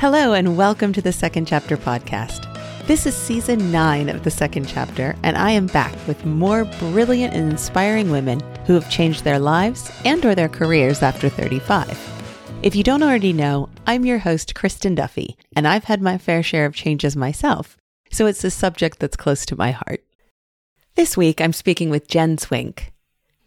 Hello, and welcome to the Second Chapter podcast. This is season nine of the second chapter, and I am back with more brilliant and inspiring women who have changed their lives and or their careers after 35. If you don't already know, I'm your host, Kristin Duffy, and I've had my fair share of changes myself, so it's a subject that's close to my heart. This week, I'm speaking with Jen Zwinck.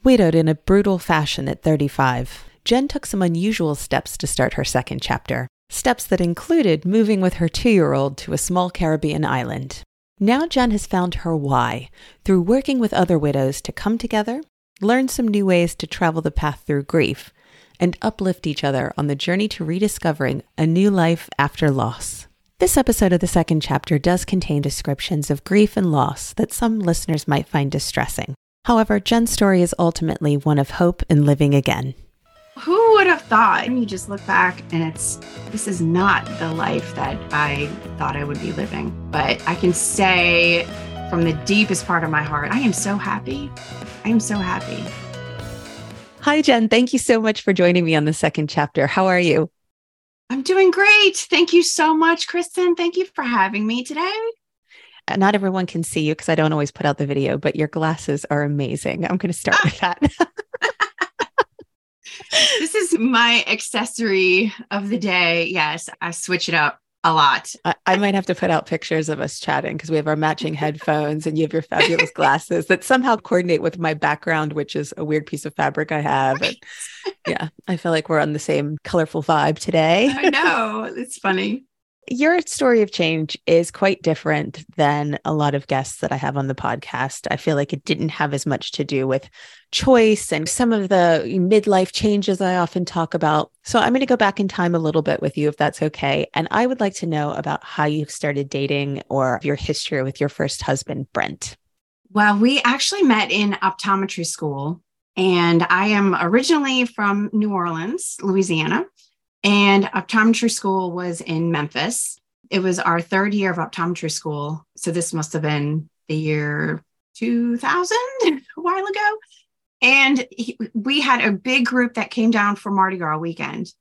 Widowed in a brutal fashion at 35, Jen took some unusual steps to start her second chapter, steps that included moving with her two year old to a small Caribbean island. Now Jen has found her why through working with other widows to come together, learn some new ways to travel the path through grief, and uplift each other on the journey to rediscovering a new life after loss. This episode of the second chapter does contain descriptions of grief and loss that some listeners might find distressing. However, Jen's story is ultimately one of hope and living again. Who would have thought? And you just look back and it's, this is not the life that I thought I would be living. But I can say from the deepest part of my heart, I am so happy. I am so happy. Hi, Jen. Thank you so much for joining me on the second chapter. How are you? I'm doing great. Thank you so much, Kristin. Thank you for having me today. Uh, not everyone can see you because I don't always put out the video, but your glasses are amazing. I'm going to start with that. this is my accessory of the day. Yes, I switch it up a lot. I, I might have to put out pictures of us chatting because we have our matching headphones and you have your fabulous glasses that somehow coordinate with my background, which is a weird piece of fabric I have. And yeah, I feel like we're on the same colorful vibe today. I know. It's funny. Your story of change is quite different than a lot of guests that I have on the podcast. I feel like it didn't have as much to do with choice and some of the midlife changes I often talk about. So I'm going to go back in time a little bit with you, if that's okay. And I would like to know about how you started dating or your history with your first husband, Brent. Well, we actually met in optometry school. And I am originally from New Orleans, Louisiana. And optometry school was in Memphis. It was our third year of optometry school. So this must have been the year 2000, a while ago. And he, we had a big group that came down for Mardi Gras weekend.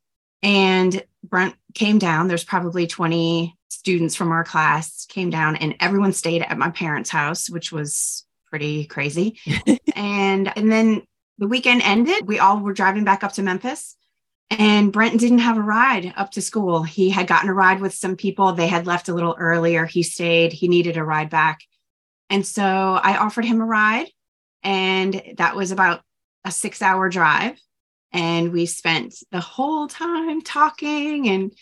And Brent came down. There's probably 20 students from our class came down, and everyone stayed at my parents' house, which was pretty crazy. and and then the weekend ended. We all were driving back up to Memphis and Brent didn't have a ride up to school. He had gotten a ride with some people. They had left a little earlier. He stayed. He needed a ride back. And so I offered him a ride. And that was about a six hour drive. And we spent the whole time talking. And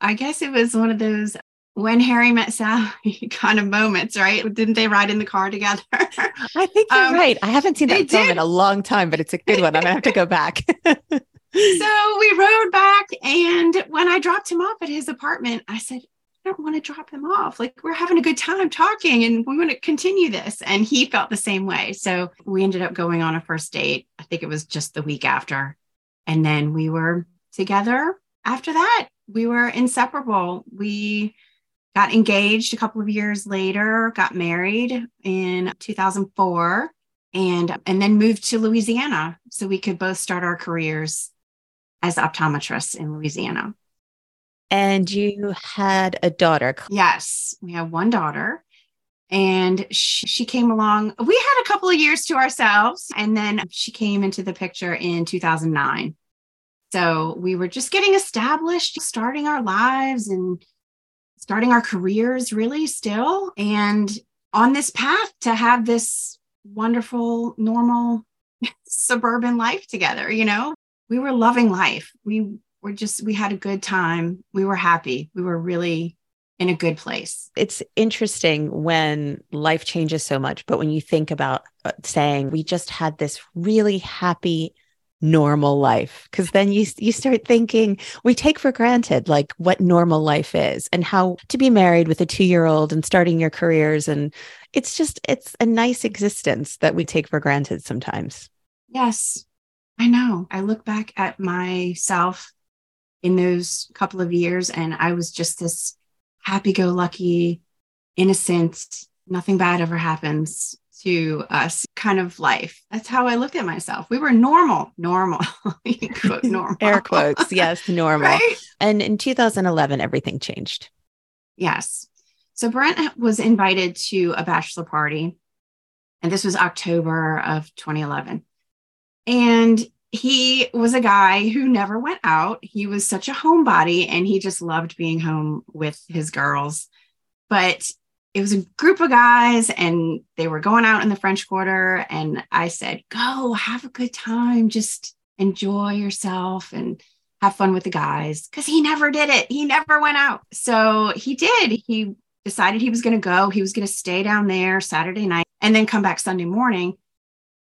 I guess it was one of those when Harry met Sally kind of moments, right? Didn't they ride in the car together? I think you're um, right. I haven't seen that film did. in a long time, but it's a good one. I'm gonna have to go back. apartment, I said, I don't want to drop him off. Like we're having a good time talking and we want to continue this. And he felt the same way. So we ended up going on a first date. I think it was just the week after. And then we were together after that. We were inseparable. We got engaged a couple of years later, got married in 2004 and and then moved to Louisiana so we could both start our careers as optometrists in Louisiana. And you had a daughter. Yes, we have one daughter. And she, she, came along. We had a couple of years to ourselves. And then she came into the picture in 2009. So we were just getting established, starting our lives and starting our careers really still. And on this path to have this wonderful, normal suburban life together, you know? we were loving life. We were just, we had a good time. We were happy. We were really in a good place. It's interesting when life changes so much, but when you think about uh, saying we just had this really happy normal life because then you you start thinking we take for granted like what normal life is and how to be married with a 2-year-old and starting your careers and it's just it's a nice existence that we take for granted sometimes. Yes. I know. I look back at myself in those couple of years and I was just this happy go lucky, innocent, nothing bad ever happens to us kind of life. That's how I looked at myself. We were normal, normal, quote, normal. Air quotes, yes, normal. Right? And in 2011, everything changed. Yes. So Brent was invited to a bachelor party, and this was October of 2011. And he was a guy who never went out. He was such a homebody and he just loved being home with his girls. But it was a group of guys and they were going out in the French Quarter. And I said, Go have a good time. Just enjoy yourself and have fun with the guys. Cause he never did it. He never went out. So he did. He decided he was going to go. He was going to stay down there Saturday night and then come back Sunday morning.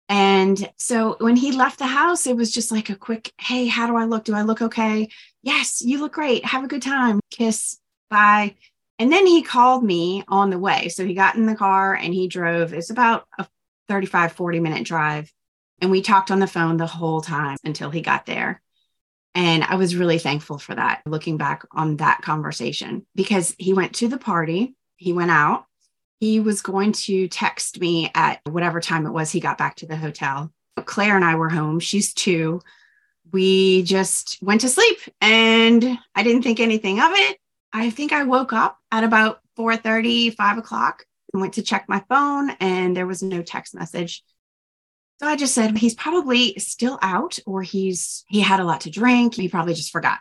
And so when he left the house, it was just like a quick, hey, how do I look? Do I look okay? Yes, you look great. Have a good time. Kiss. Bye. And then he called me on the way. So he got in the car and he drove. It's about a 35, 40 minute drive. And we talked on the phone the whole time until he got there. And I was really thankful for that, looking back on that conversation, because he went to the party, he went out, he was going to text me at whatever time it was he got back to the hotel. Claire and I were home. She's two. We just went to sleep and I didn't think anything of it. I think I woke up at about 4 30, 5 o'clock and went to check my phone and there was no text message. So I just said he's probably still out or he's he had a lot to drink. He probably just forgot.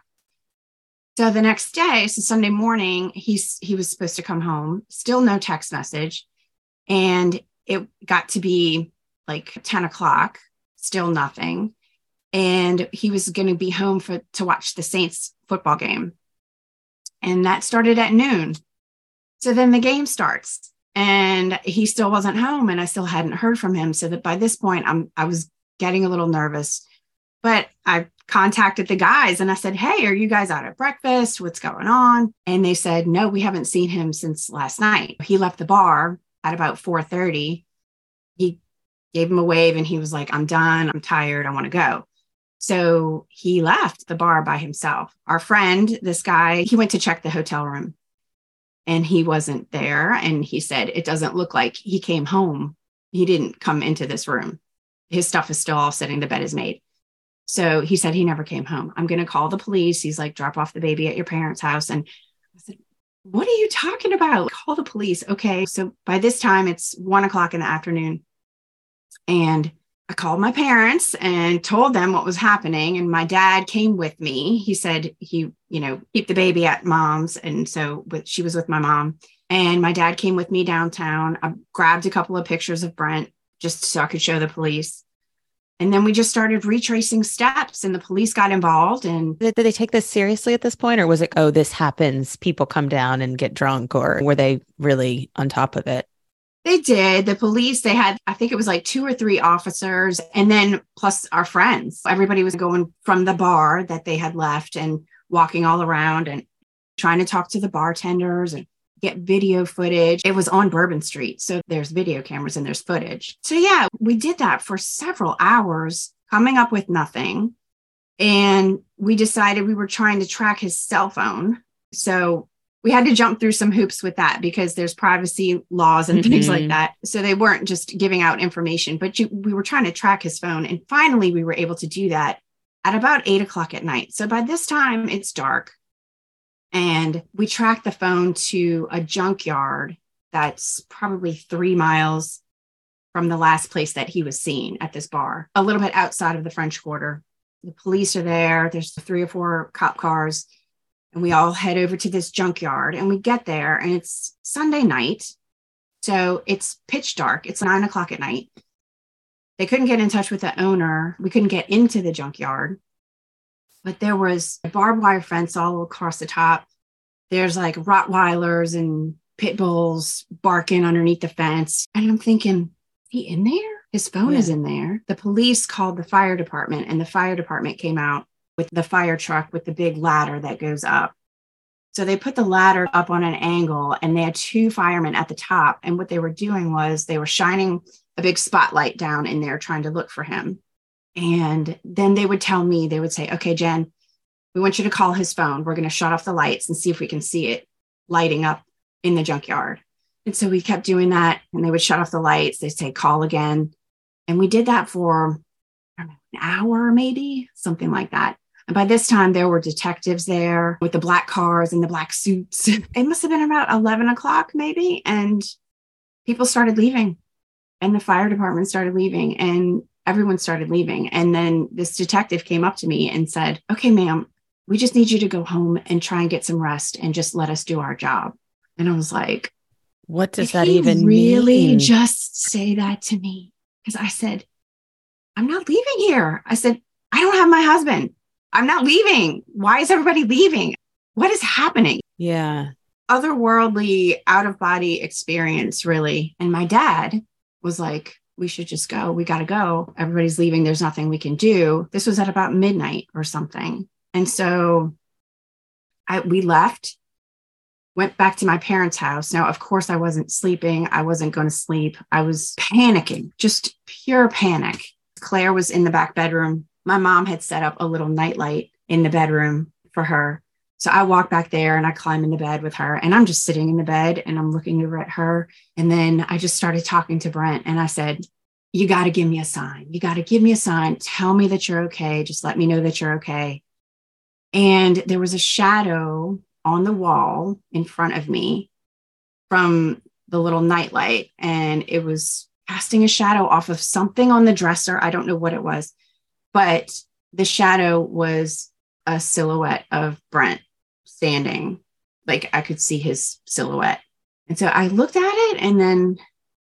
So the next day, so Sunday morning, he's he was supposed to come home, still no text message. And it got to be like 10 o'clock, still nothing. And he was going to be home for to watch the Saints football game. And that started at noon. So then the game starts and he still wasn't home and I still hadn't heard from him. So that by this point I'm I was getting a little nervous. But I contacted the guys and I said, Hey, are you guys out at breakfast? What's going on? And they said, No, we haven't seen him since last night. He left the bar at about 4:30. He gave him a wave and he was like, I'm done. I'm tired. I want to go. So he left the bar by himself. Our friend, this guy, he went to check the hotel room and he wasn't there. And he said, It doesn't look like he came home. He didn't come into this room. His stuff is still all sitting, the bed is made. So he said he never came home. I'm going to call the police. He's like, drop off the baby at your parents' house. And I said, what are you talking about? Call the police. Okay. So by this time, it's one o'clock in the afternoon. And I called my parents and told them what was happening. And my dad came with me. He said he, you know, keep the baby at mom's. And so with, she was with my mom. And my dad came with me downtown. I grabbed a couple of pictures of Brent just so I could show the police and then we just started retracing steps and the police got involved and did they take this seriously at this point or was it oh this happens people come down and get drunk or were they really on top of it? They did. The police they had i think it was like two or three officers and then plus our friends. Everybody was going from the bar that they had left and walking all around and trying to talk to the bartenders and get video footage. It was on Bourbon Street. So there's video cameras and there's footage. So yeah, we did that for several hours, coming up with nothing. And we decided we were trying to track his cell phone. So we had to jump through some hoops with that because there's privacy laws and mm-hmm. things like mm-hmm. that. So they weren't just giving out information, but you, we were trying to track his phone. And finally, we were able to do that at about eight o'clock at night. So by this time, it's dark. And we tracked the phone to a junkyard that's probably three miles from the last place that he was seen at this bar, a little bit outside of the French Quarter. The police are there. There's three or four cop cars. And we all head over to this junkyard and we get there and it's Sunday night. So it's pitch dark. It's nine o'clock at night. They couldn't get in touch with the owner. We couldn't get into the junkyard but there was a barbed wire fence all across the top. There's like Rottweilers and pit bulls barking underneath the fence. And I'm thinking, he in there? His phone yeah. is in there. The police called the fire department, and the fire department came out with the fire truck with the big ladder that goes up. So they put the ladder up on an angle, and they had two firemen at the top. And what they were doing was they were shining a big spotlight down in there trying to look for him. And then they would tell me, they would say, okay, Jen, we want you to call his phone. We're going to shut off the lights and see if we can see it lighting up in the junkyard. And so we kept doing that and they would shut off the lights. They'd say, call again. And we did that for know, an hour, maybe something like that. And by this time, there were detectives there with the black cars and the black suits. It must have been about 11 o'clock, maybe. And people started leaving, and the fire department started leaving, and everyone started leaving. And then this detective came up to me and said, Okay, ma'am, we just need you to go home and try and get some rest and just let us do our job. And I was like, What does that even mean? really mean? just say that to me? Because I said, I'm not leaving here. I said, I don't have my husband. I'm not leaving. Why is everybody leaving? What is happening? yeah. Otherworldly, out of body experience, really. And my dad was like, we should just go. We got to go. Everybody's leaving. There's nothing we can do. This was at about midnight or something. And so I we left, went back to my parents' house. Now, of course, I wasn't sleeping. I wasn't going to sleep. I was panicking, just pure panic. Claire was in the back bedroom. My mom had set up a little nightlight in the bedroom for her. So I walk back there and I climb in the bed with her and I'm just sitting in the bed and I'm looking over at her. And then I just started talking to Brent and I said, You got to give me a sign. You got to give me a sign. Tell me that you're okay. Just let me know that you're okay. And there was a shadow on the wall in front of me from the little nightlight. And it was casting a shadow off of something on the dresser. I don't know what it was, but the shadow was a silhouette of Brent standing. Like I could see his silhouette. And so I looked at it and then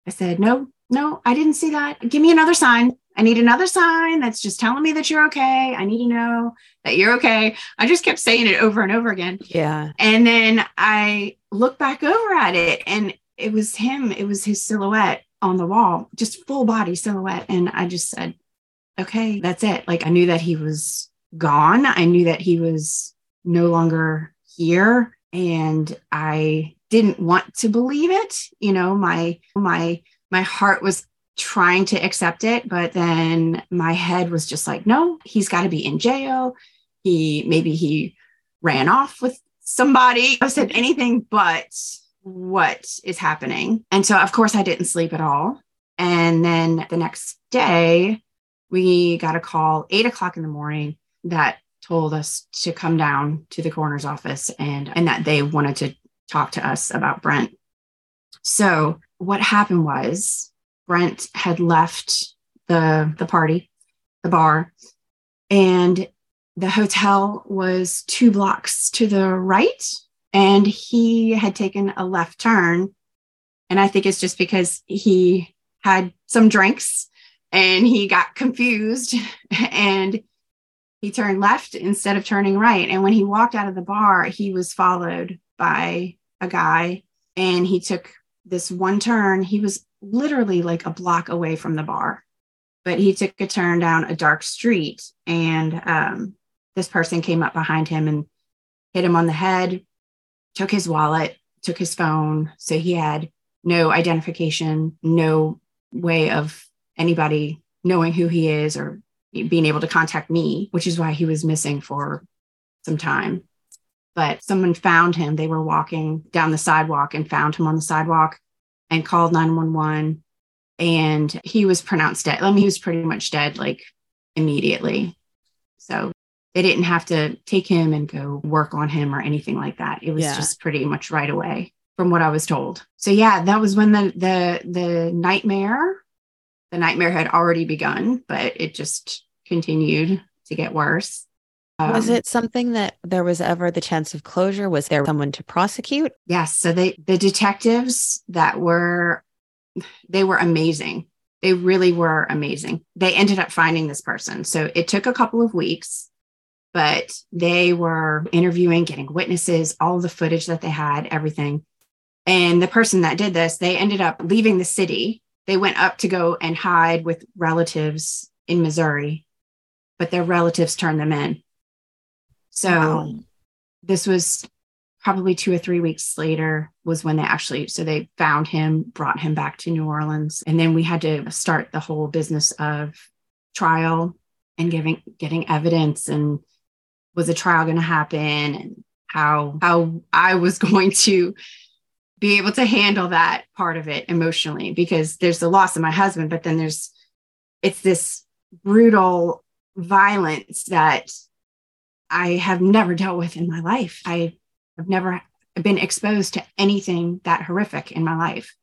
I said, No, no, I didn't see that. Give me another sign. I need another sign that's just telling me that you're okay. I need to know that you're okay. I just kept saying it over and over again. Yeah. And then I looked back over at it and it was him, it was his silhouette on the wall, just full body silhouette. And I just said, okay, that's it. Like I knew that he was gone. I knew that he was no longer here. And I didn't want to believe it. You know, my my my heart was trying to accept it, but then my head was just like, no, he's got to be in jail. He maybe he ran off with somebody. I said anything but what is happening. And so, of course, I didn't sleep at all. And then the next day, we got a call eight o'clock in the morning that told us to come down to the coroner's office and, and that they wanted to talk to us about Brent. So, what happened was Brent had left the, the party, the bar, and the hotel was two blocks to the right. And he had taken a left turn. And I think it's just because he had some drinks and he got confused and he turned left instead of turning right. And when he walked out of the bar, he was followed by a guy and he took this one turn. He was literally like a block away from the bar, but he took a turn down a dark street and um, this person came up behind him and hit him on the head, took his wallet, took his phone. So he had no identification, no way of anybody knowing who he is or being able to contact me, which is why he was missing for some time. But someone found him. They were walking down the sidewalk and found him on the sidewalk and called 911. And he was pronounced dead. I mean, he was pretty much dead like immediately. So they didn't have to take him and go work on him or anything like that. It was Yeah. just pretty much right away from what I was told. So yeah, that was when the the the nightmare, the nightmare had already begun, but it just continued to get worse. was Um, it something that there was ever the chance of closure? Was there someone to prosecute? Yes. So they the detectives that were they were amazing. They really were amazing. They ended up finding this person. So it took a couple of weeks, but they were interviewing, getting witnesses, all the footage that they had, everything. And the person that did this, they ended up leaving the city. They went up to go and hide with relatives in Missouri, but their relatives turned them in. So Wow. this was probably two or three weeks later was when they actually so they found him brought him back to new orleans and then we had to start the whole business of trial and giving getting evidence and was a trial going to happen and how how i was going to be able to handle that part of it emotionally because there's the loss of my husband but then there's it's this brutal violence that I have never dealt with in my life. I have never been exposed to anything that horrific in my life.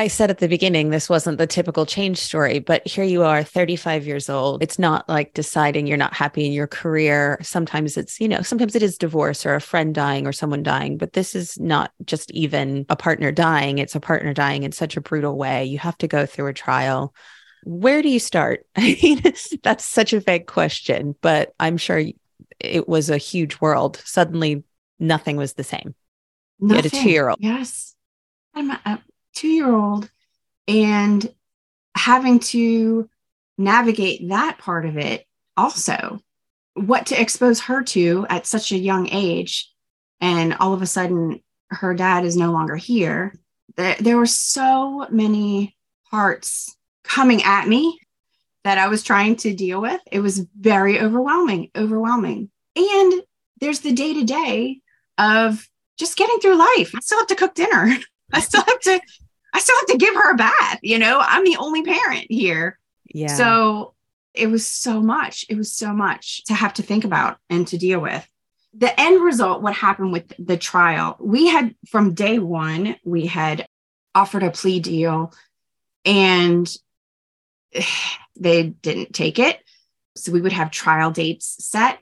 I said at the beginning, this wasn't the typical change story, but here you are, 35 years old. It's not like deciding you're not happy in your career. Sometimes it's, you know, sometimes it is divorce or a friend dying or someone dying, but this is not just even a partner dying. It's a partner dying in such a brutal way. You have to go through a trial. Where do you start? I mean, that's such a vague question, but I'm sure it was a huge world. Suddenly, nothing was the same. Nothing. You had a two year old. Yes. I'm a two year old and having to navigate that part of it also. What to expose her to at such a young age. And all of a sudden, her dad is no longer here. There, were so many parts coming at me that I was trying to deal with. It was very overwhelming, overwhelming. And there's the day to day of just getting through life. I still have to cook dinner. I still have to, I still have to give her a bath. You know, I'm the only parent here. Yeah. So it was so much. It was so much to have to think about and to deal with. The end result, what happened with the trial, we had from day one, we had offered a plea deal and they didn't take it. So we would have trial dates set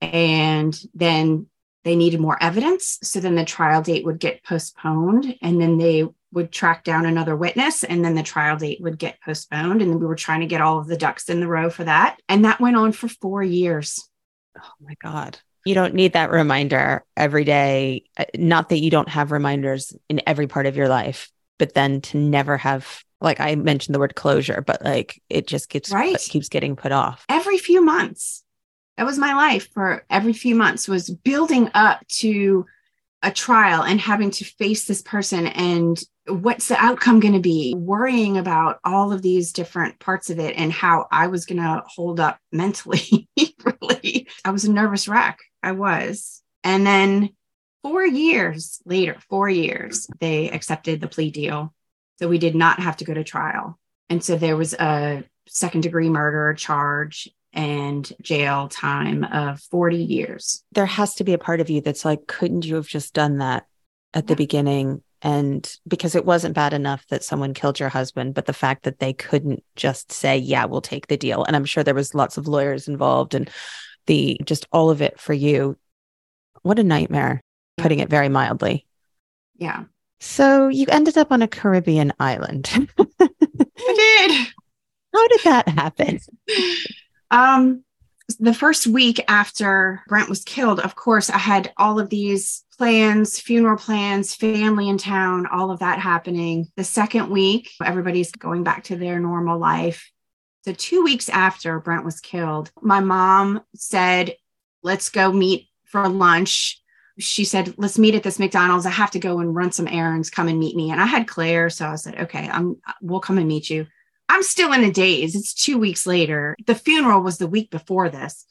and then they needed more evidence. So then the trial date would get postponed and then they would track down another witness and then the trial date would get postponed. And we were trying to get all of the ducks in the row for that. And that went on for four years. Oh my God. You don't need that reminder every day. Uh, not that you don't have reminders in every part of your life, but then to never have like I mentioned the word closure, but like it just keeps right. keeps getting put off. Every few months. That was my life for every few months was building up to a trial and having to face this person and what's the outcome going to be worrying about all of these different parts of it and how i was going to hold up mentally really. I was a nervous wreck. I was. And then four years later four years they accepted the plea deal. So we did not have to go to trial. And so there was a second degree murder charge and jail time of 40 years. There has to be a part of you that's like, couldn't you have just done that at the beginning? And because it wasn't bad enough that someone killed your husband, but the fact that they couldn't just say, yeah, we'll take the deal. And I'm sure there was lots of lawyers involved and the just all of it for you. What a nightmare, putting it very mildly. Yeah. So you ended up on a Caribbean island. I did. How did that happen? Um, the first week after Brent was killed, of course, I had all of these plans, funeral plans, family in town, all of that happening. The second week, everybody's going back to their normal life. So, two weeks after Brent was killed, my mom said, Let's go meet for lunch she said, let's meet at this McDonald's. I have to go and run some errands. Come and meet me. And I had Claire. So I said, okay, I'm, we'll come and meet you. I'm still in a daze. It's two weeks later. The funeral was the week before this.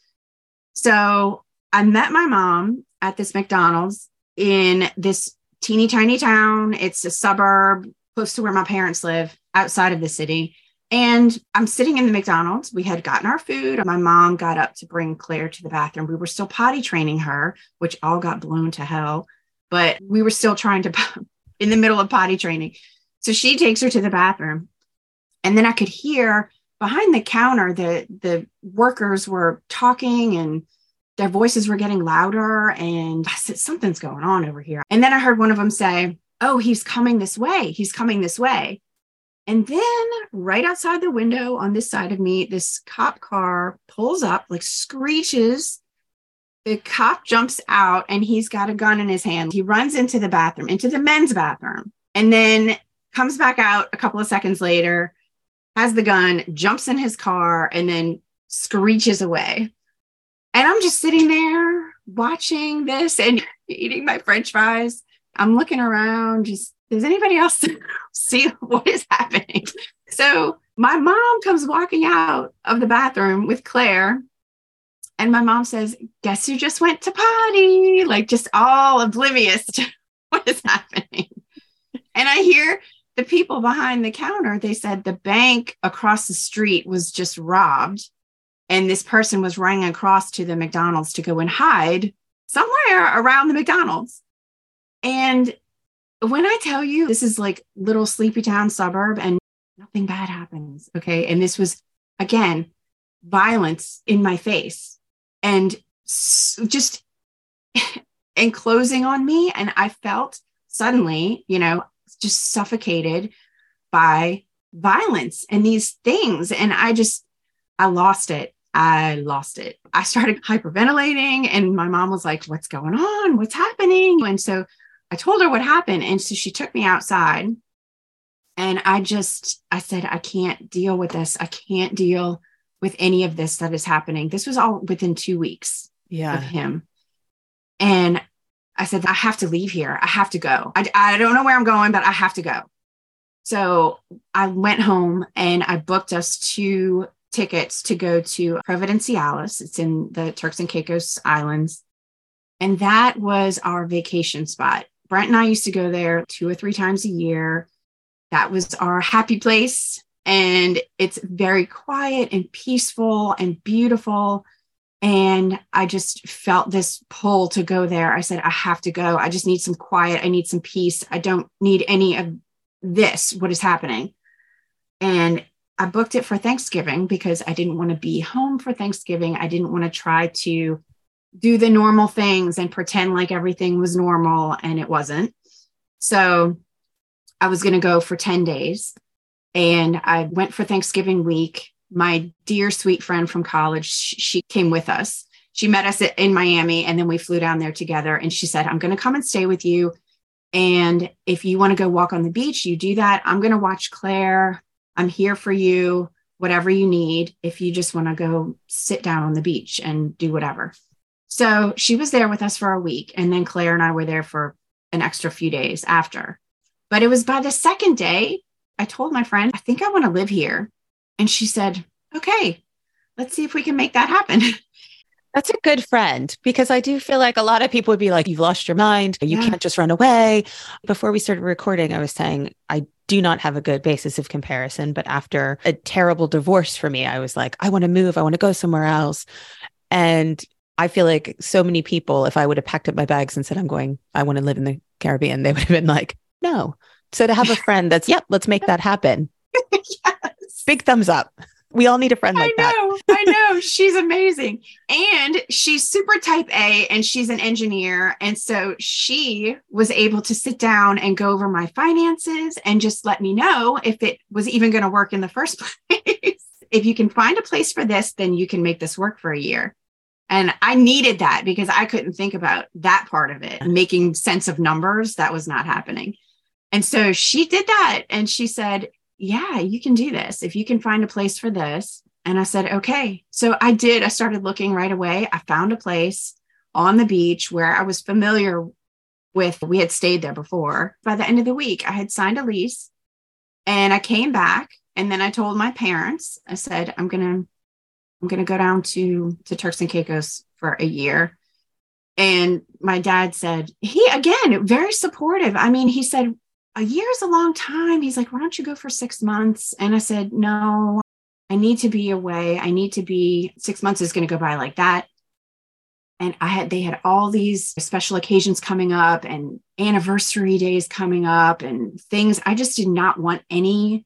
So I met my mom at this McDonald's in this teeny tiny town. It's a suburb close to where my parents live outside of the city. And I'm sitting in the McDonald's. We had gotten our food. My mom got up to bring Claire to the bathroom. We were still potty training her, which all got blown to hell, but we were still trying to, in the middle of potty training. So she takes her to the bathroom. And then I could hear behind the counter, the, the workers were talking and their voices were getting louder. And I said, something's going on over here. And then I heard one of them say, Oh, he's coming this way. He's coming this way. And then right outside the window on this side of me, this cop car pulls up, like screeches. The cop jumps out and he's got a gun in his hand. He runs into the bathroom, into the men's bathroom, and then comes back out a couple of seconds later, has the gun, jumps in his car, and then screeches away. And I'm just sitting there watching this and eating my french fries. I'm looking around, just does anybody else see what is happening? So my mom comes walking out of the bathroom with Claire. And my mom says, Guess who just went to potty? Like just all oblivious to what is happening. And I hear the people behind the counter, they said the bank across the street was just robbed. And this person was running across to the McDonald's to go and hide somewhere around the McDonald's. And when I tell you this is like little sleepy town suburb and nothing bad happens. Okay. And this was again violence in my face and just enclosing on me. And I felt suddenly, you know, just suffocated by violence and these things. And I just, I lost it. I lost it. I started hyperventilating, and my mom was like, What's going on? What's happening? And so I told her what happened. And so she took me outside. And I just, I said, I can't deal with this. I can't deal with any of this that is happening. This was all within two weeks yeah. of him. And I said, I have to leave here. I have to go. I, I don't know where I'm going, but I have to go. So I went home and I booked us two tickets to go to Providenciales. It's in the Turks and Caicos Islands. And that was our vacation spot. Brent and I used to go there two or three times a year. That was our happy place. And it's very quiet and peaceful and beautiful. And I just felt this pull to go there. I said, I have to go. I just need some quiet. I need some peace. I don't need any of this, what is happening. And I booked it for Thanksgiving because I didn't want to be home for Thanksgiving. I didn't want to try to do the normal things and pretend like everything was normal and it wasn't. So I was going to go for 10 days and I went for Thanksgiving week. My dear sweet friend from college, she came with us. She met us in Miami and then we flew down there together. And she said, I'm going to come and stay with you. And if you want to go walk on the beach, you do that. I'm going to watch Claire. I'm here for you, whatever you need. If you just want to go sit down on the beach and do whatever. So she was there with us for a week. And then Claire and I were there for an extra few days after. But it was by the second day, I told my friend, I think I want to live here. And she said, okay, let's see if we can make that happen. That's a good friend because I do feel like a lot of people would be like, you've lost your mind. You yeah. can't just run away. Before we started recording, I was saying, I do not have a good basis of comparison. But after a terrible divorce for me, I was like, I want to move. I want to go somewhere else. And I feel like so many people, if I would have packed up my bags and said, I'm going, I want to live in the Caribbean, they would have been like, no. So to have a friend that's, yep, let's make that happen. Big thumbs up. We all need a friend like I know, that. I know. She's amazing. And she's super type A and she's an engineer. And so she was able to sit down and go over my finances and just let me know if it was even going to work in the first place. if you can find a place for this, then you can make this work for a year. And I needed that because I couldn't think about that part of it, making sense of numbers. That was not happening. And so she did that. And she said, Yeah, you can do this if you can find a place for this. And I said, Okay. So I did. I started looking right away. I found a place on the beach where I was familiar with. We had stayed there before. By the end of the week, I had signed a lease and I came back. And then I told my parents, I said, I'm going to I'm going to go down to to Turks and Caicos for a year. And my dad said, he again, very supportive. I mean, he said, a is a long time. He's like, why don't you go for six months? And I said, no, I need to be away. I need to be six months is going to go by like that. And I had, they had all these special occasions coming up and anniversary days coming up and things. I just did not want any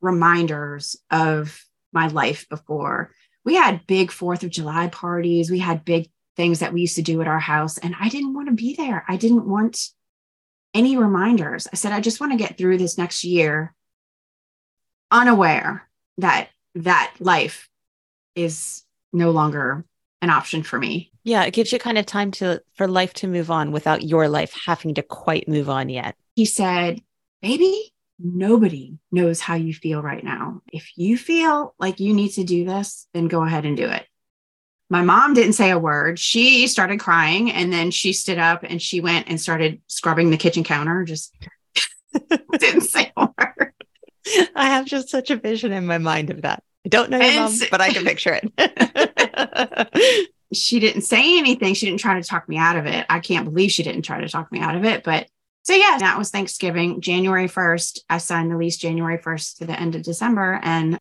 reminders of my life before we had big Fourth of July parties. We had big things that we used to do at our house. And I didn't want to be there. I didn't want any reminders. I said, I just want to get through this next year unaware that that life is no longer an option for me. Yeah, it gives you kind of time to for life to move on without your life having to quite move on yet. He said, "Baby, nobody knows how you feel right now. If you feel like you need to do this, then go ahead and do it. My mom didn't say a word. She started crying and then she stood up and she went and started scrubbing the kitchen counter, just didn't say a word. I have just such a vision in my mind of that. I don't know your mom, but I can picture it. she didn't say anything. She didn't try to talk me out of it. I can't believe she didn't try to talk me out of it, but so yeah, that was Thanksgiving, January 1st. I signed the lease January 1st to the end of December. And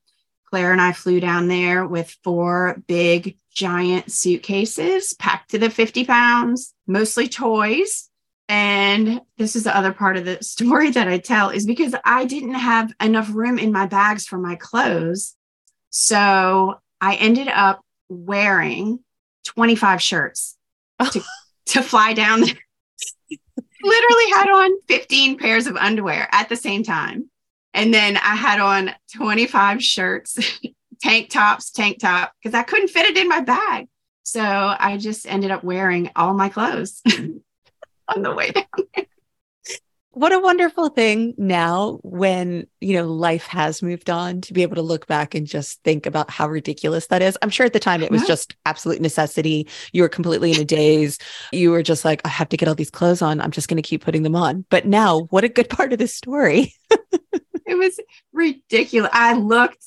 Claire and I flew down there with four big, giant suitcases packed to the 50 pounds, mostly toys. And this is the other part of the story that I tell is because I didn't have enough room in my bags for my clothes. So I ended up wearing 25 shirts to, to fly down there. Literally had on 15 pairs of underwear at the same time. And then I had on 25 shirts, tank tops, tank top, because I couldn't fit it in my bag. So I just ended up wearing all my clothes on the way down there. What a wonderful thing now when, you know, life has moved on to be able to look back and just think about how ridiculous that is. I'm sure at the time it was just absolute necessity. You were completely in a daze. You were just like, I have to get all these clothes on. I'm just going to keep putting them on. But now, what a good part of this story. it was ridiculous. I looked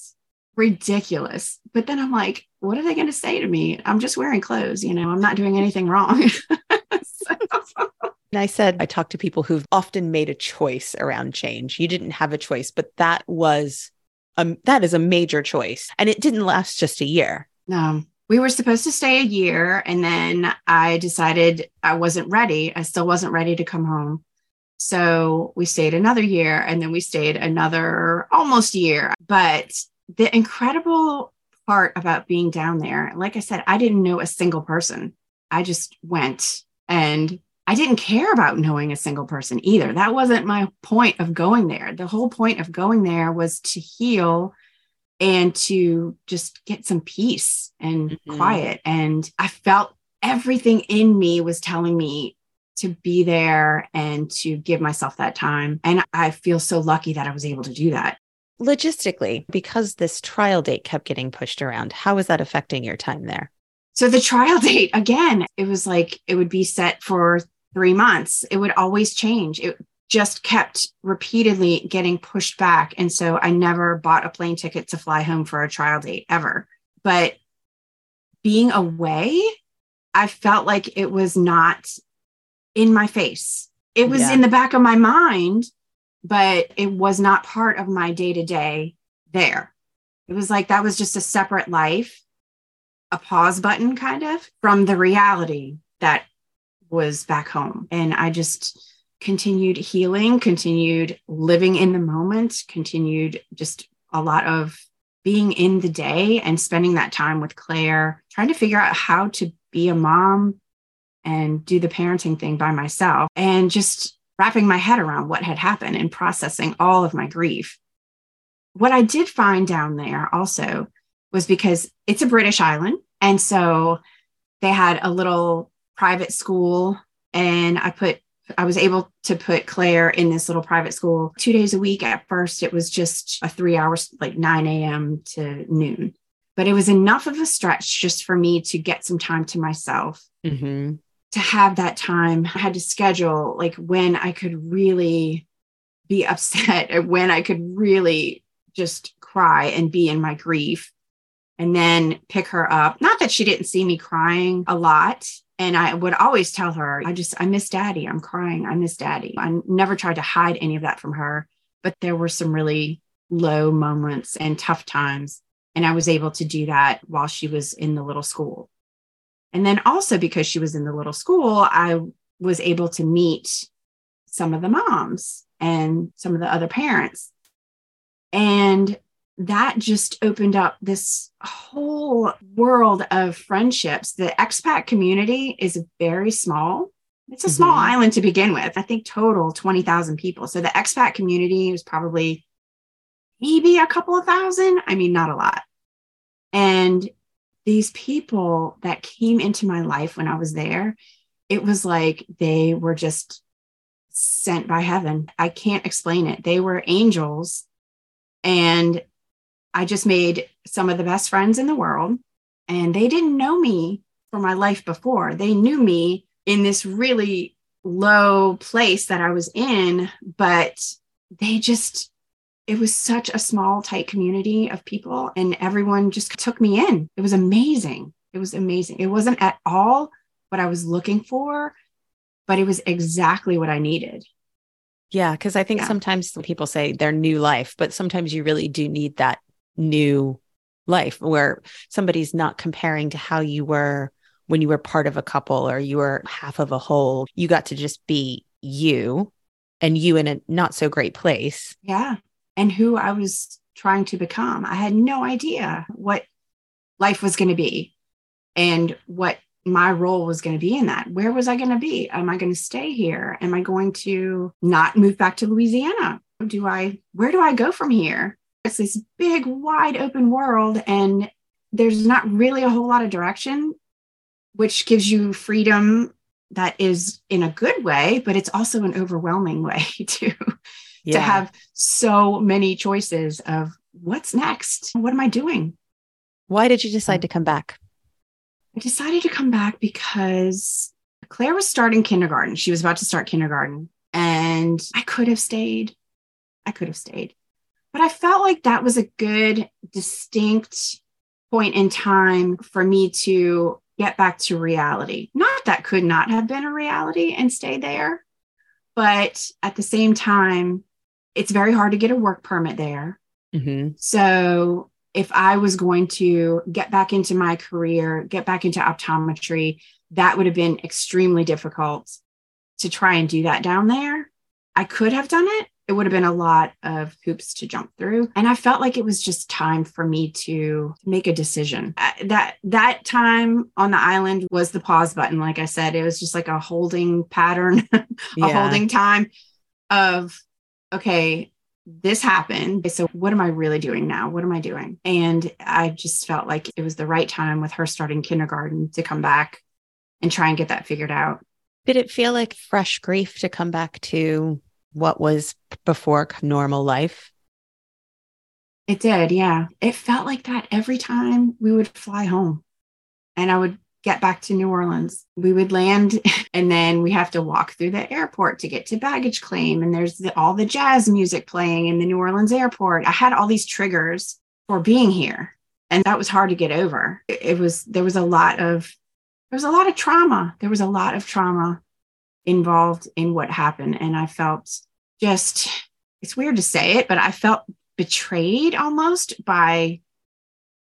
ridiculous. But then I'm like, what are they going to say to me? I'm just wearing clothes, you know, I'm not doing anything wrong. so. And I said, I talked to people who've often made a choice around change. You didn't have a choice, but that was, um, that is a major choice. And it didn't last just a year. No, we were supposed to stay a year. And then I decided I wasn't ready. I still wasn't ready to come home. So we stayed another year and then we stayed another almost year. But the incredible part about being down there, like I said, I didn't know a single person. I just went and I didn't care about knowing a single person either. That wasn't my point of going there. The whole point of going there was to heal and to just get some peace and mm-hmm. quiet. And I felt everything in me was telling me to be there and to give myself that time. And I feel so lucky that I was able to do that. Logistically, because this trial date kept getting pushed around, how was that affecting your time there? So the trial date, again, it was like it would be set for three months. It would always change. It just kept repeatedly getting pushed back. And so I never bought a plane ticket to fly home for a trial date ever. But being away, I felt like it was not in my face. It was yeah. in the back of my mind, but it was not part of my day to day there. It was like that was just a separate life, a pause button kind of from the reality that was back home. And I just continued healing, continued living in the moment, continued just a lot of being in the day and spending that time with Claire, trying to figure out how to be a mom and do the parenting thing by myself and just wrapping my head around what had happened and processing all of my grief. What I did find down there also was because it's a British island. And so they had a little private school and I put I was able to put Claire in this little private school two days a week. At first, it was just a three hours, like 9 a.m. to noon, but it was enough of a stretch just for me to get some time to myself. Mm-hmm. To have that time, I had to schedule like when I could really be upset and when I could really just cry and be in my grief and then pick her up. Not that she didn't see me crying a lot, and I would always tell her, I just, I miss daddy. I'm crying. I miss daddy. I never tried to hide any of that from her, but there were some really low moments and tough times. And I was able to do that while she was in the little school. And then also because she was in the little school, I was able to meet some of the moms and some of the other parents. And that just opened up this whole world of friendships. The expat community is very small. It's a mm-hmm. small island to begin with. I think total 20,000 people. So the expat community was probably maybe a couple of thousand. I mean, not a lot. And these people that came into my life when I was there, it was like they were just sent by heaven. I can't explain it. They were angels. And I just made some of the best friends in the world, and they didn't know me for my life before. They knew me in this really low place that I was in, but they just, it was such a small, tight community of people, and everyone just took me in. It was amazing. It was amazing. It wasn't at all what I was looking for, but it was exactly what I needed. Yeah, because I think yeah. sometimes people say their new life, but sometimes you really do need that new life where somebody's not comparing to how you were when you were part of a couple or you were half of a whole. You got to just be you and you in a not so great place. Yeah. And who I was trying to become. I had no idea what life was going to be and what my role was going to be in that. Where was I going to be? Am I going to stay here? Am I going to not move back to Louisiana? Do I, where do I go from here? It's this big, wide open world, and there's not really a whole lot of direction, which gives you freedom that is in a good way, but it's also an overwhelming way too. Yeah. to have so many choices of what's next? What am I doing? Why did you decide to um, come back? I decided to come back because Claire was starting kindergarten. She was about to start kindergarten, and I could have stayed. I could have stayed. But I felt like that was a good, distinct point in time for me to get back to reality. Not that could not have been a reality and stay there, but at the same time, it's very hard to get a work permit there. Mm-hmm. So if I was going to get back into my career, get back into optometry, that would have been extremely difficult to try and do that down there. I could have done it. It would have been a lot of hoops to jump through. And I felt like it was just time for me to make a decision. Uh, that that time on the island was the pause button. Like I said, it was just like a holding pattern, a yeah. holding time of, okay, this happened. So, what am I really doing now? What am I doing? And I just felt like it was the right time with her starting kindergarten to come back and try and get that figured out. Did it feel like fresh grief to come back to what was before normal life? It did. Yeah. It felt like that every time we would fly home and I would get back to New Orleans. We would land and then we have to walk through the airport to get to baggage claim. And there's the, all the jazz music playing in the New Orleans airport. I had all these triggers for being here. And that was hard to get over. It, it was, there was a lot of, there was a lot of trauma. There was a lot of trauma involved in what happened. And I felt just, it's weird to say it, but I felt betrayed almost by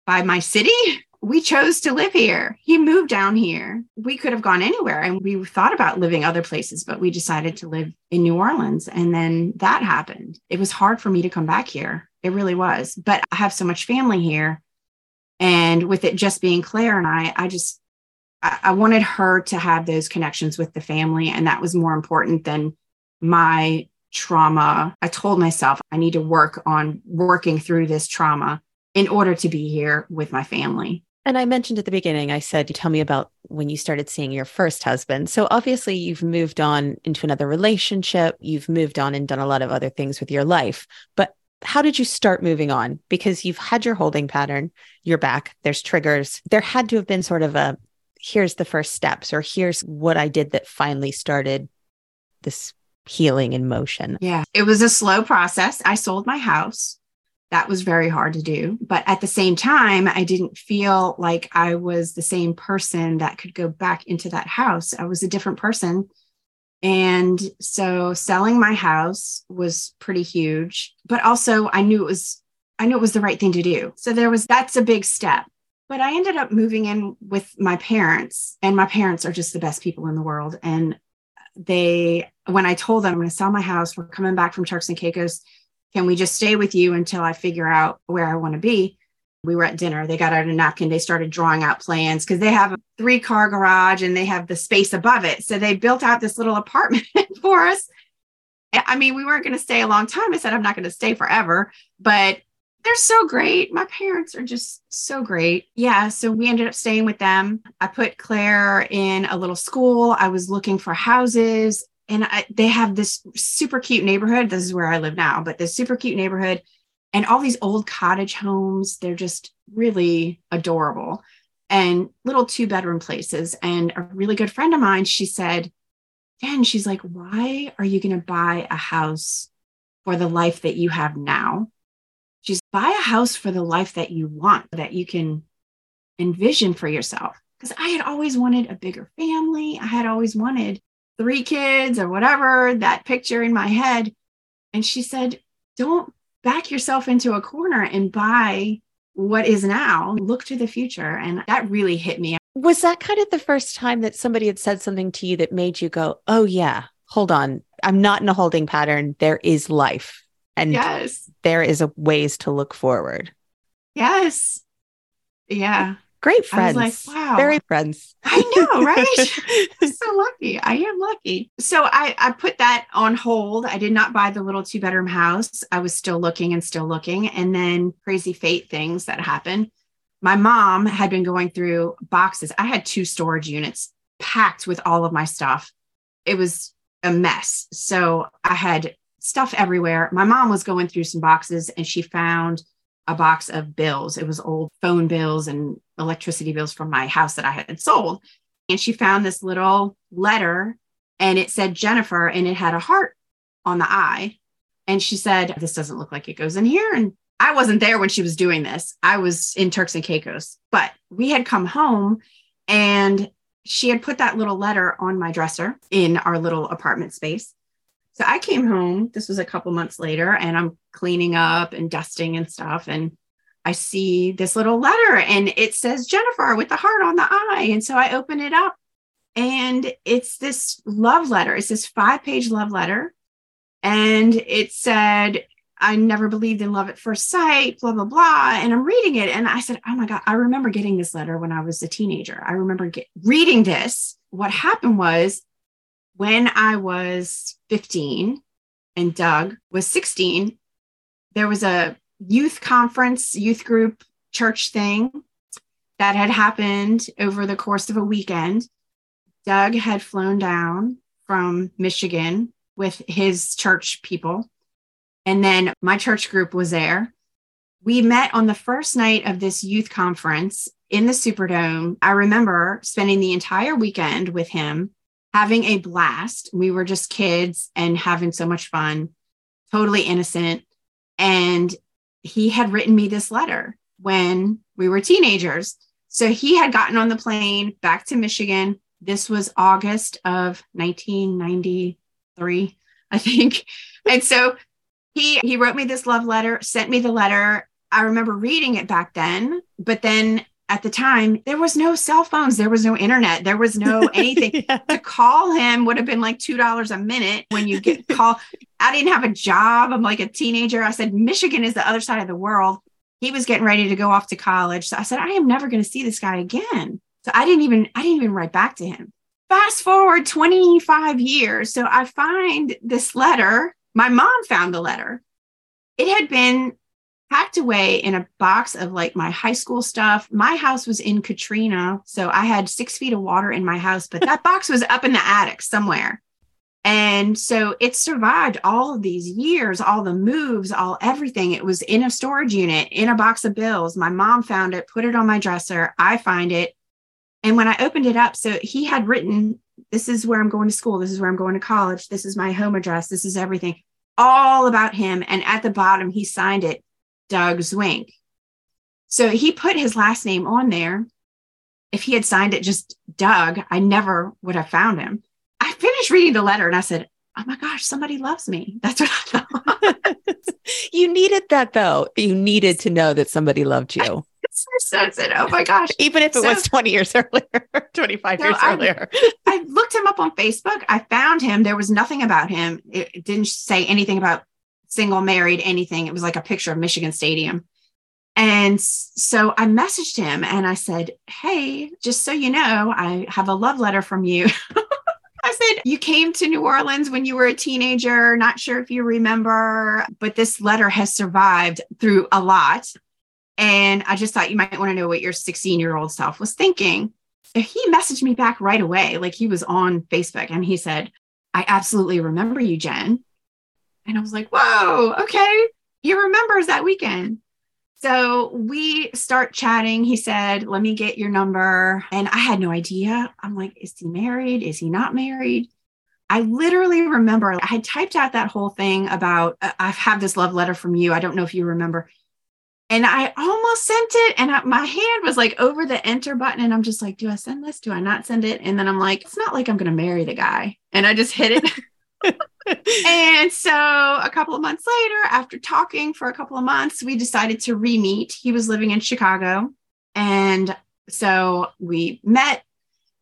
by my city we chose to live here. He moved down here. We could have gone anywhere and we thought about living other places, but we decided to live in New Orleans. And then that happened. It was hard for me to come back here. It really was. But I have so much family here. And with it just being Claire and I, I just, I, wanted her to have those connections with the family. And that was more important than my trauma. I told myself I need to work on working through this trauma in order to be here with my family. And I mentioned at the beginning, I said, you tell me about when you started seeing your first husband. So obviously, you've moved on into another relationship. You've moved on and done a lot of other things with your life. But how did you start moving on? Because you've had your holding pattern, you're back, there's triggers. There had to have been sort of a here's the first steps, or here's what I did that finally started this healing in motion. Yeah, it was a slow process. I sold my house that was very hard to do. But at the same time, I didn't feel like I was the same person that could go back into that house. I was a different person. And so selling my house was pretty huge, but also I knew it was I knew it was the right thing to do. So there was that's a big step. But I ended up moving in with my parents, and my parents are just the best people in the world. And they, when I told them I'm going to sell my house, we're coming back from Turks and Caicos, can we just stay with you until I figure out where I want to be? We were at dinner. They got out a napkin. They started drawing out plans because they have a three car garage and they have the space above it. So they built out this little apartment for us. I mean, we weren't going to stay a long time. I said, I'm not going to stay forever, but they're so great. My parents are just so great. Yeah. So we ended up staying with them. I put Claire in a little school. I was looking for houses and I, they have this super cute neighborhood. This is where I live now, but this super cute neighborhood and all these old cottage homes. They're just really adorable and little two bedroom places. And a really good friend of mine, she said, Dan, she's like, why are you going to buy a house for the life that you have now? She's buy a house for the life that you want, that you can envision for yourself. Because I had always wanted a bigger family. I had always wanted three kids or whatever, that picture in my head. And she said, don't back yourself into a corner and buy what is now, look to the future. And that really hit me. Was that kind of the first time that somebody had said something to you that made you go, oh, yeah, hold on. I'm not in a holding pattern. There is life. And yes, there is a ways to look forward. Yes. Yeah. Great friends. like, wow. Very friends. I know, right? I'm so lucky. I am lucky. So I, I put that on hold. I did not buy the little two bedroom house. I was still looking and still looking. And then crazy fate things that happened. My mom had been going through boxes. I had two storage units packed with all of my stuff. It was a mess. So I had stuff everywhere. My mom was going through some boxes and she found a box of bills. It was old phone bills and electricity bills from my house that I had sold. And she found this little letter and it said Jennifer and it had a heart on the eye. And she said, This doesn't look like it goes in here. And I wasn't there when she was doing this. I was in Turks and Caicos, but we had come home and she had put that little letter on my dresser in our little apartment space. So I came home. This was a couple months later, and I'm cleaning up and dusting and stuff. And I see this little letter and it says Jennifer with the heart on the eye. And so I open it up and it's this love letter. It's this five page love letter. And it said, I never believed in love at first sight, blah, blah, blah. And I'm reading it. And I said, Oh my God, I remember getting this letter when I was a teenager. I remember get, reading this. What happened was when I was 15 and Doug was 16, there was a youth conference, youth group church thing that had happened over the course of a weekend. Doug had flown down from Michigan with his church people. And then my church group was there. We met on the first night of this youth conference in the Superdome. I remember spending the entire weekend with him, having a blast. We were just kids and having so much fun, totally innocent. And he had written me this letter when we were teenagers. So he had gotten on the plane back to Michigan. This was August of 1993, I think. And so he he wrote me this love letter, sent me the letter. I remember reading it back then, but then at the time there was no cell phones there was no internet there was no anything. Yeah. to call him would have been like two dollars a minute when you get call i didn't have a job i'm like a teenager. I said michigan is the other side of the world. He was getting ready to go off to college. So i said i am never going to see this guy again. So i didn't even i didn't even write back to him. Fast forward 25 years. So i find this letter my mom found the letter. It had been packed away in a box of like my high school stuff. My house was in Katrina. So I had six feet of water in my house, but that box was up in the attic somewhere. And so it survived all of these years, all the moves, all everything. It was in a storage unit, in a box of bills. My mom found it, put it on my dresser. I find it. And when I opened it up, so he had written, This is where I'm going to school. This is where I'm going to college. This is my home address. This is everything, all about him. And at the bottom, he signed it Doug Zwinck. So he put his last name on there. If he had signed it just Doug, I never would have found him. I finished reading the letter and I said, Oh my gosh, somebody loves me. That's what I thought. you needed that though. You needed to know that somebody loved you. so I said, Oh my gosh. Even if it so, was 20 years earlier, 25 so years I, earlier. I looked him up on Facebook. I found him. There was nothing about him. It didn't say anything about single, married, anything. It was like a picture of Michigan Stadium. And so I messaged him and I said, Hey, just so you know, I have a love letter from you. I said, You came to New Orleans when you were a teenager. Not sure if you remember, but this letter has survived through a lot. And I just thought you might want to know what your 16 year old self was thinking. He messaged me back right away, like he was on Facebook, and he said, I absolutely remember you, Jen. And I was like, whoa, okay. He remembers that weekend. So we start chatting. He said, Let me get your number. And I had no idea. I'm like, Is he married? Is he not married? I literally remember I had typed out that whole thing about, uh, I have this love letter from you. I don't know if you remember. And I almost sent it. And I, my hand was like over the enter button. And I'm just like, Do I send this? Do I not send it? And then I'm like, It's not like I'm going to marry the guy. And I just hit it. and so a couple of months later, after talking for a couple of months, we decided to re meet. He was living in Chicago. And so we met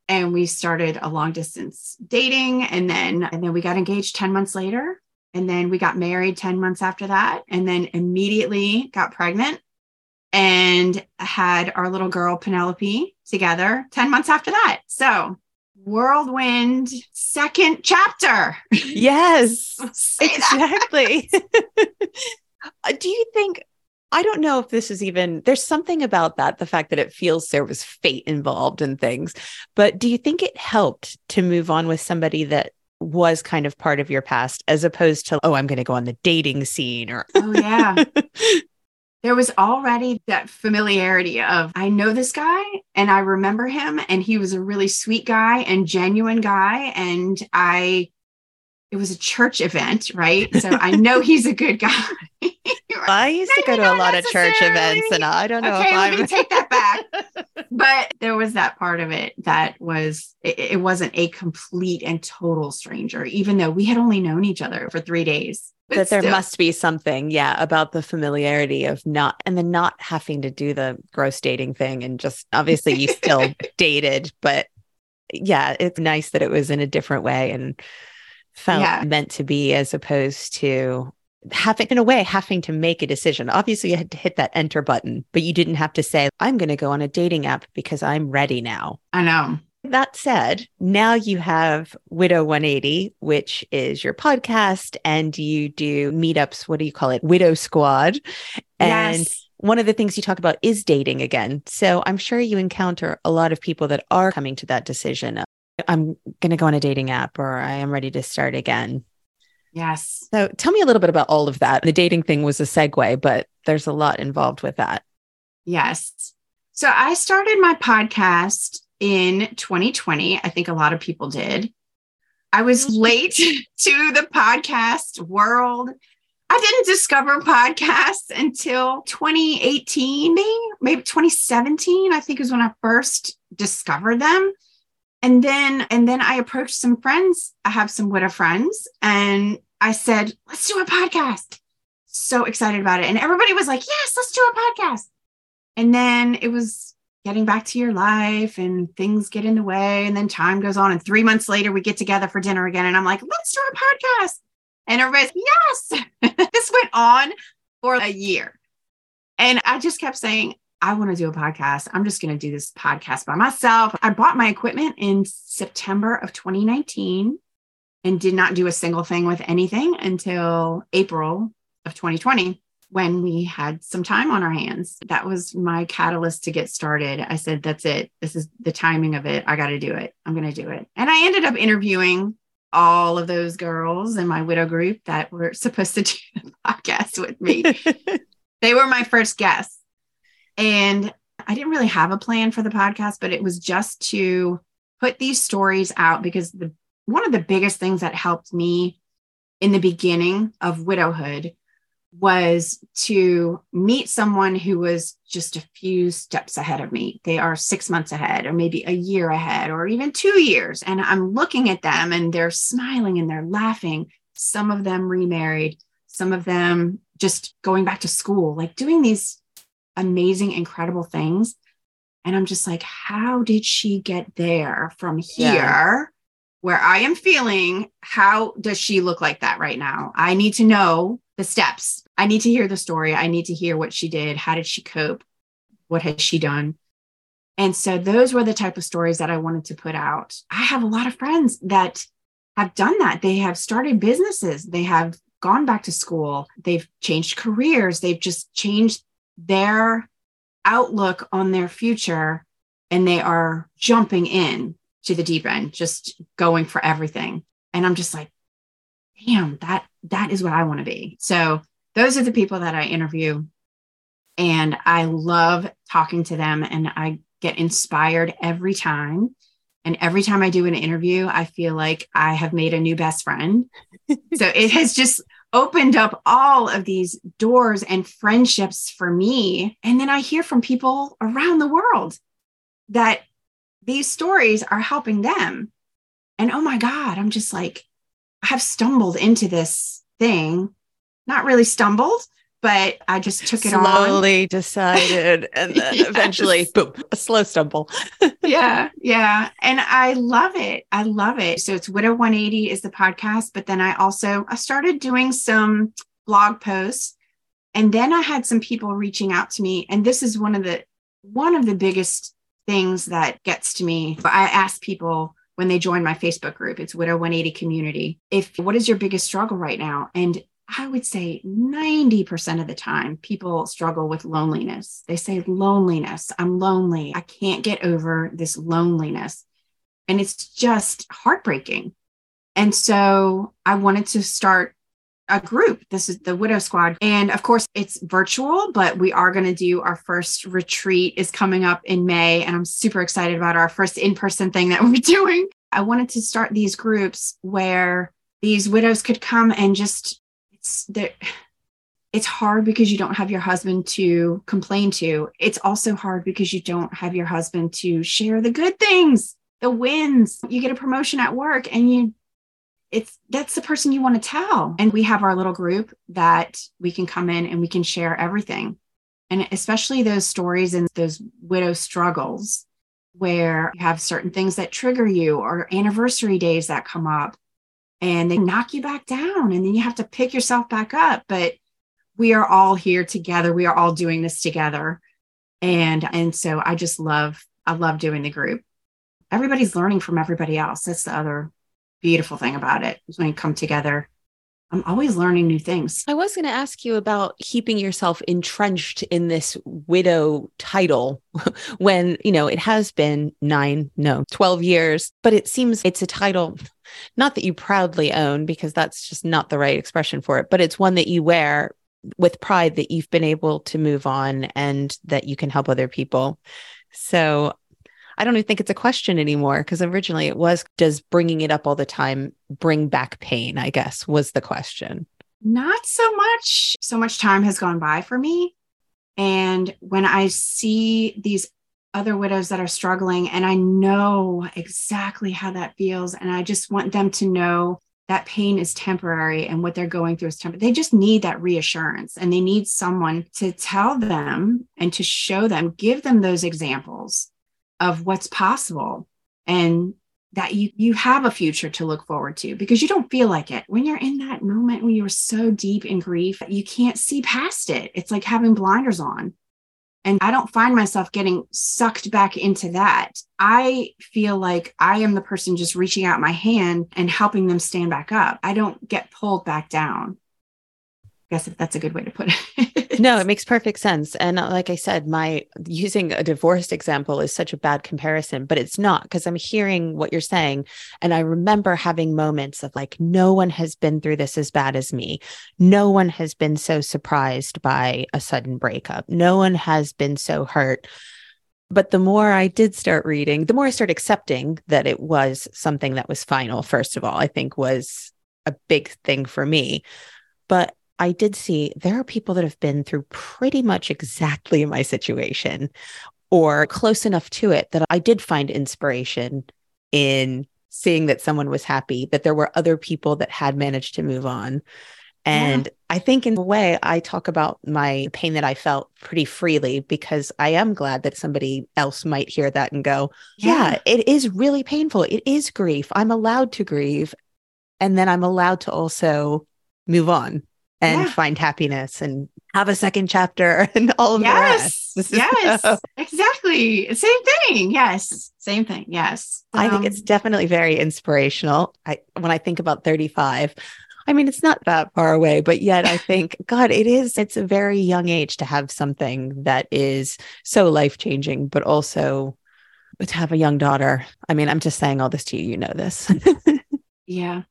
and we started a long distance dating and then and then we got engaged 10 months later and then we got married 10 months after that and then immediately got pregnant and had our little girl Penelope together 10 months after that. So whirlwind second chapter. Yes, exactly. Do you think? I don't know if this is even, there's something about that, the fact that it feels there was fate involved in things. But do you think it helped to move on with somebody that was kind of part of your past as opposed to, oh, I'm going to go on the dating scene or, oh, yeah. there was already that familiarity of I know this guy and I remember him and he was a really sweet guy and genuine guy and I it was a church event, right? So I know he's a good guy. I used to go to a lot of church events, and I don't know okay, if let I'm. me take that back. but there was that part of it that was it, it wasn't a complete and total stranger, even though we had only known each other for three days that there must be something, yeah, about the familiarity of not and then not having to do the gross dating thing and just obviously you still dated, but yeah, it's nice that it was in a different way and felt yeah. meant to be as opposed to having in a way having to make a decision. Obviously you had to hit that enter button, but you didn't have to say, I'm going to go on a dating app because I'm ready now. I know. That said, now you have Widow 180, which is your podcast, and you do meetups. What do you call it? Widow Squad. And yes. one of the things you talk about is dating again. So I'm sure you encounter a lot of people that are coming to that decision. I'm going to go on a dating app or I am ready to start again. Yes. So tell me a little bit about all of that. The dating thing was a segue, but there's a lot involved with that. Yes. So I started my podcast in 2020. I think a lot of people did. I was mm-hmm. late to the podcast world. I didn't discover podcasts until 2018, maybe, maybe 2017, I think is when I first discovered them. And then, and then I approached some friends. I have some widow friends and I said, let's do a podcast. So excited about it. And everybody was like, yes, let's do a podcast. And then it was getting back to your life and things get in the way and then time goes on and three months later we get together for dinner again and i'm like let's do a podcast. And everybody's yes. This went on for a year. And i just kept saying i want to do a podcast. I'm just going to do this podcast by myself. I bought my equipment in september of 2019 and did not do a single thing with anything until april of 2020 when we had some time on our hands. That was my catalyst to get started. I said, that's it. This is the timing of it. I got to do it. I'm going to do it. And I ended up interviewing all of those girls in my widow group that were supposed to do the podcast with me. they were my first guests. And I didn't really have a plan for the podcast, but it was just to put these stories out because the one of the biggest things that helped me in the beginning of widowhood was to meet someone who was just a few steps ahead of me. They are six months ahead, or maybe a year ahead, or even two years. And I'm looking at them and they're smiling and they're laughing. Some of them remarried, some of them just going back to school, like doing these amazing, incredible things. And I'm just like, how did she get there from here? Yeah. Where I am feeling, how does she look like that right now? I need to know the steps. I need to hear the story. I need to hear what she did. How did she cope? What has she done? And so those were the type of stories that I wanted to put out. I have a lot of friends that have done that. They have started businesses, they have gone back to school, they've changed careers, they've just changed their outlook on their future and they are jumping in to the deep end, just going for everything. And I'm just like, damn, that that is what I want to be. So those are the people that I interview. And I love talking to them and I get inspired every time. And every time I do an interview, I feel like I have made a new best friend. so it has just opened up all of these doors and friendships for me. And then I hear from people around the world that these stories are helping them. And oh my God, I'm just like, have stumbled into this thing, not really stumbled, but I just took it on. slowly decided and then yes. eventually boom, a slow stumble. yeah, yeah. And I love it. I love it. So it's Widow 180 is the podcast, but then I also I started doing some blog posts and then I had some people reaching out to me and this is one of the one of the biggest things that gets to me. I ask people when they join my Facebook group, it's Widow 180 community, if what is your biggest struggle right now? And I would say 90% of the time, people struggle with loneliness. They say, loneliness, I'm lonely. I can't get over this loneliness. And it's just heartbreaking. And so I wanted to start a group. This is the Widow Squad. And of course, it's virtual, but we are going to do our first retreat is coming up in May. And I'm super excited about our first in person thing that we're doing. I wanted to start these groups where these widows could come and just, it's. It's hard because you don't have your husband to complain to. It's also hard because you don't have your husband to share the good things, the wins. You get a promotion at work and you it's that's the person you want to tell. And we have our little group that we can come in and we can share everything. And especially those stories and those widow struggles where you have certain things that trigger you or anniversary days that come up and they knock you back down and then you have to pick yourself back up. But we are all here together. We are all doing this together. And and so I just love I love doing the group. Everybody's learning from everybody else. That's the other beautiful thing about it is when you come together I'm always learning new things. I was going to ask you about keeping yourself entrenched in this widow title when, you know, it has been nine, no, 12 years, but it seems it's a title, not that you proudly own, because that's just not the right expression for it, but it's one that you wear with pride that you've been able to move on and that you can help other people. So I don't even think it's a question anymore because originally it was does bringing it up all the time bring back pain? I guess was the question. Not so much. So much time has gone by for me. And when I see these other widows that are struggling, and I know exactly how that feels, and I just want them to know that pain is temporary and what they're going through is temporary. They just need that reassurance and they need someone to tell them and to show them, give them those examples of what's possible and that you you have a future to look forward to because you don't feel like it. When you're in that moment when you're so deep in grief you can't see past it. It's like having blinders on. And i don't find myself getting sucked back into that. I feel like i am the person just reaching out my hand and helping them stand back up. I don't get pulled back down. I guess if that's a good way to put it. no, it makes perfect sense. And uh, like I said, my using a divorced example is such a bad comparison, but it's not because I'm hearing what you're saying. And I remember having moments of like, no one has been through this as bad as me. No one has been so surprised by a sudden breakup. No one has been so hurt. But the more I did start reading, the more I started accepting that it was something that was final, first of all, I think was a big thing for me. But I did see there are people that have been through pretty much exactly my situation or close enough to it that I did find inspiration in seeing that someone was happy, that there were other people that had managed to move on. And yeah. I think, in a way, I talk about my pain that I felt pretty freely because I am glad that somebody else might hear that and go, yeah. yeah, it is really painful. It is grief. I'm allowed to grieve. And then I'm allowed to also move on and yeah. find happiness and have a second chapter and all of yes. the rest. Yes, so, exactly. Same thing. Yes, same thing. Yes. Um, I think it's um, definitely very inspirational. I when I think about 35, I mean it's not that far away, but yet I think god, it is it's a very young age to have something that is so life-changing but also to have a young daughter. I mean, I'm just saying all this to you, you know this. yeah.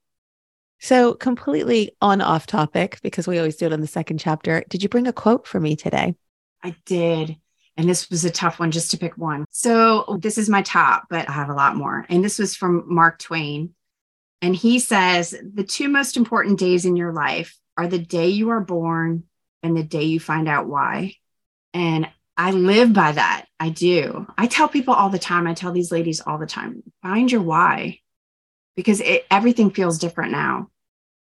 So, completely on off topic because we always do it in the second chapter. Did you bring a quote for me today? I did. And this was a tough one just to pick one. So, oh, this is my top, but I have a lot more. And this was from Mark Twain. And he says, The two most important days in your life are the day you are born and the day you find out why. And I live by that. I do. I tell people all the time, I tell these ladies all the time, find your why because it, everything feels different now.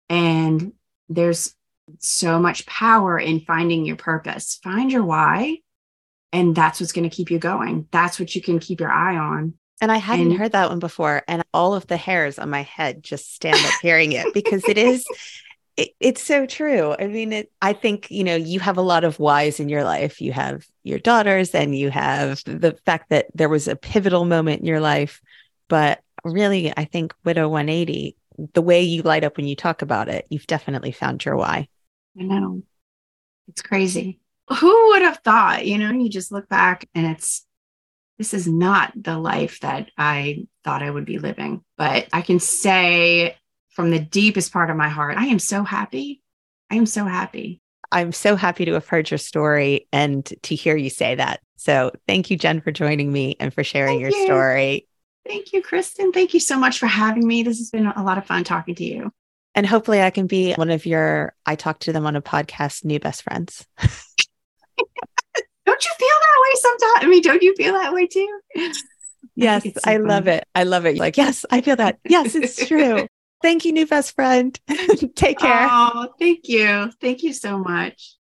And there's so much power in finding your purpose. Find your why, and that's what's going to keep you going. That's what you can keep your eye on. And I hadn't and, heard that one before. And all of the hairs on my head just stand up hearing it because it is, it, it's so true. I mean, it, I think, you know, you have a lot of whys in your life. You have your daughters and you have the fact that there was a pivotal moment in your life. But really, I think Widow 180, the way you light up when you talk about it, you've definitely found your why. I know. It's crazy. Who would have thought, you know, you just look back and it's, this is not the life that I thought I would be living. But I can say from the deepest part of my heart, I am so happy. I am so happy. I'm so happy to have heard your story and to hear you say that. So thank you, Jen, for joining me and for sharing thank your you. story. Thank you, Kristin. Thank you so much for having me. This has been a lot of fun talking to you. And hopefully I can be one of your, I talk to them on a podcast, new best friends. don't you feel that way sometimes? I mean, don't you feel that way too? Yes, I, so I love it. I love it. Like, yes, I feel that. Yes, it's true. thank you, new best friend. Take care. Oh, thank you. Thank you so much.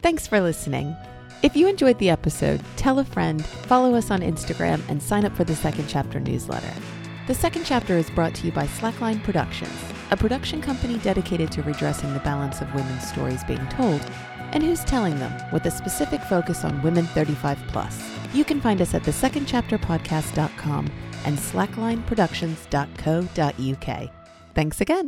Thanks for listening. If you enjoyed the episode, tell a friend, follow us on Instagram, and sign up for the second chapter newsletter. The second chapter is brought to you by Slackline Productions, a production company dedicated to redressing the balance of women's stories being told and who's telling them with a specific focus on women 35 plus. You can find us at thesecondchapterpodcast.com and slacklineproductions.co.uk. Thanks again.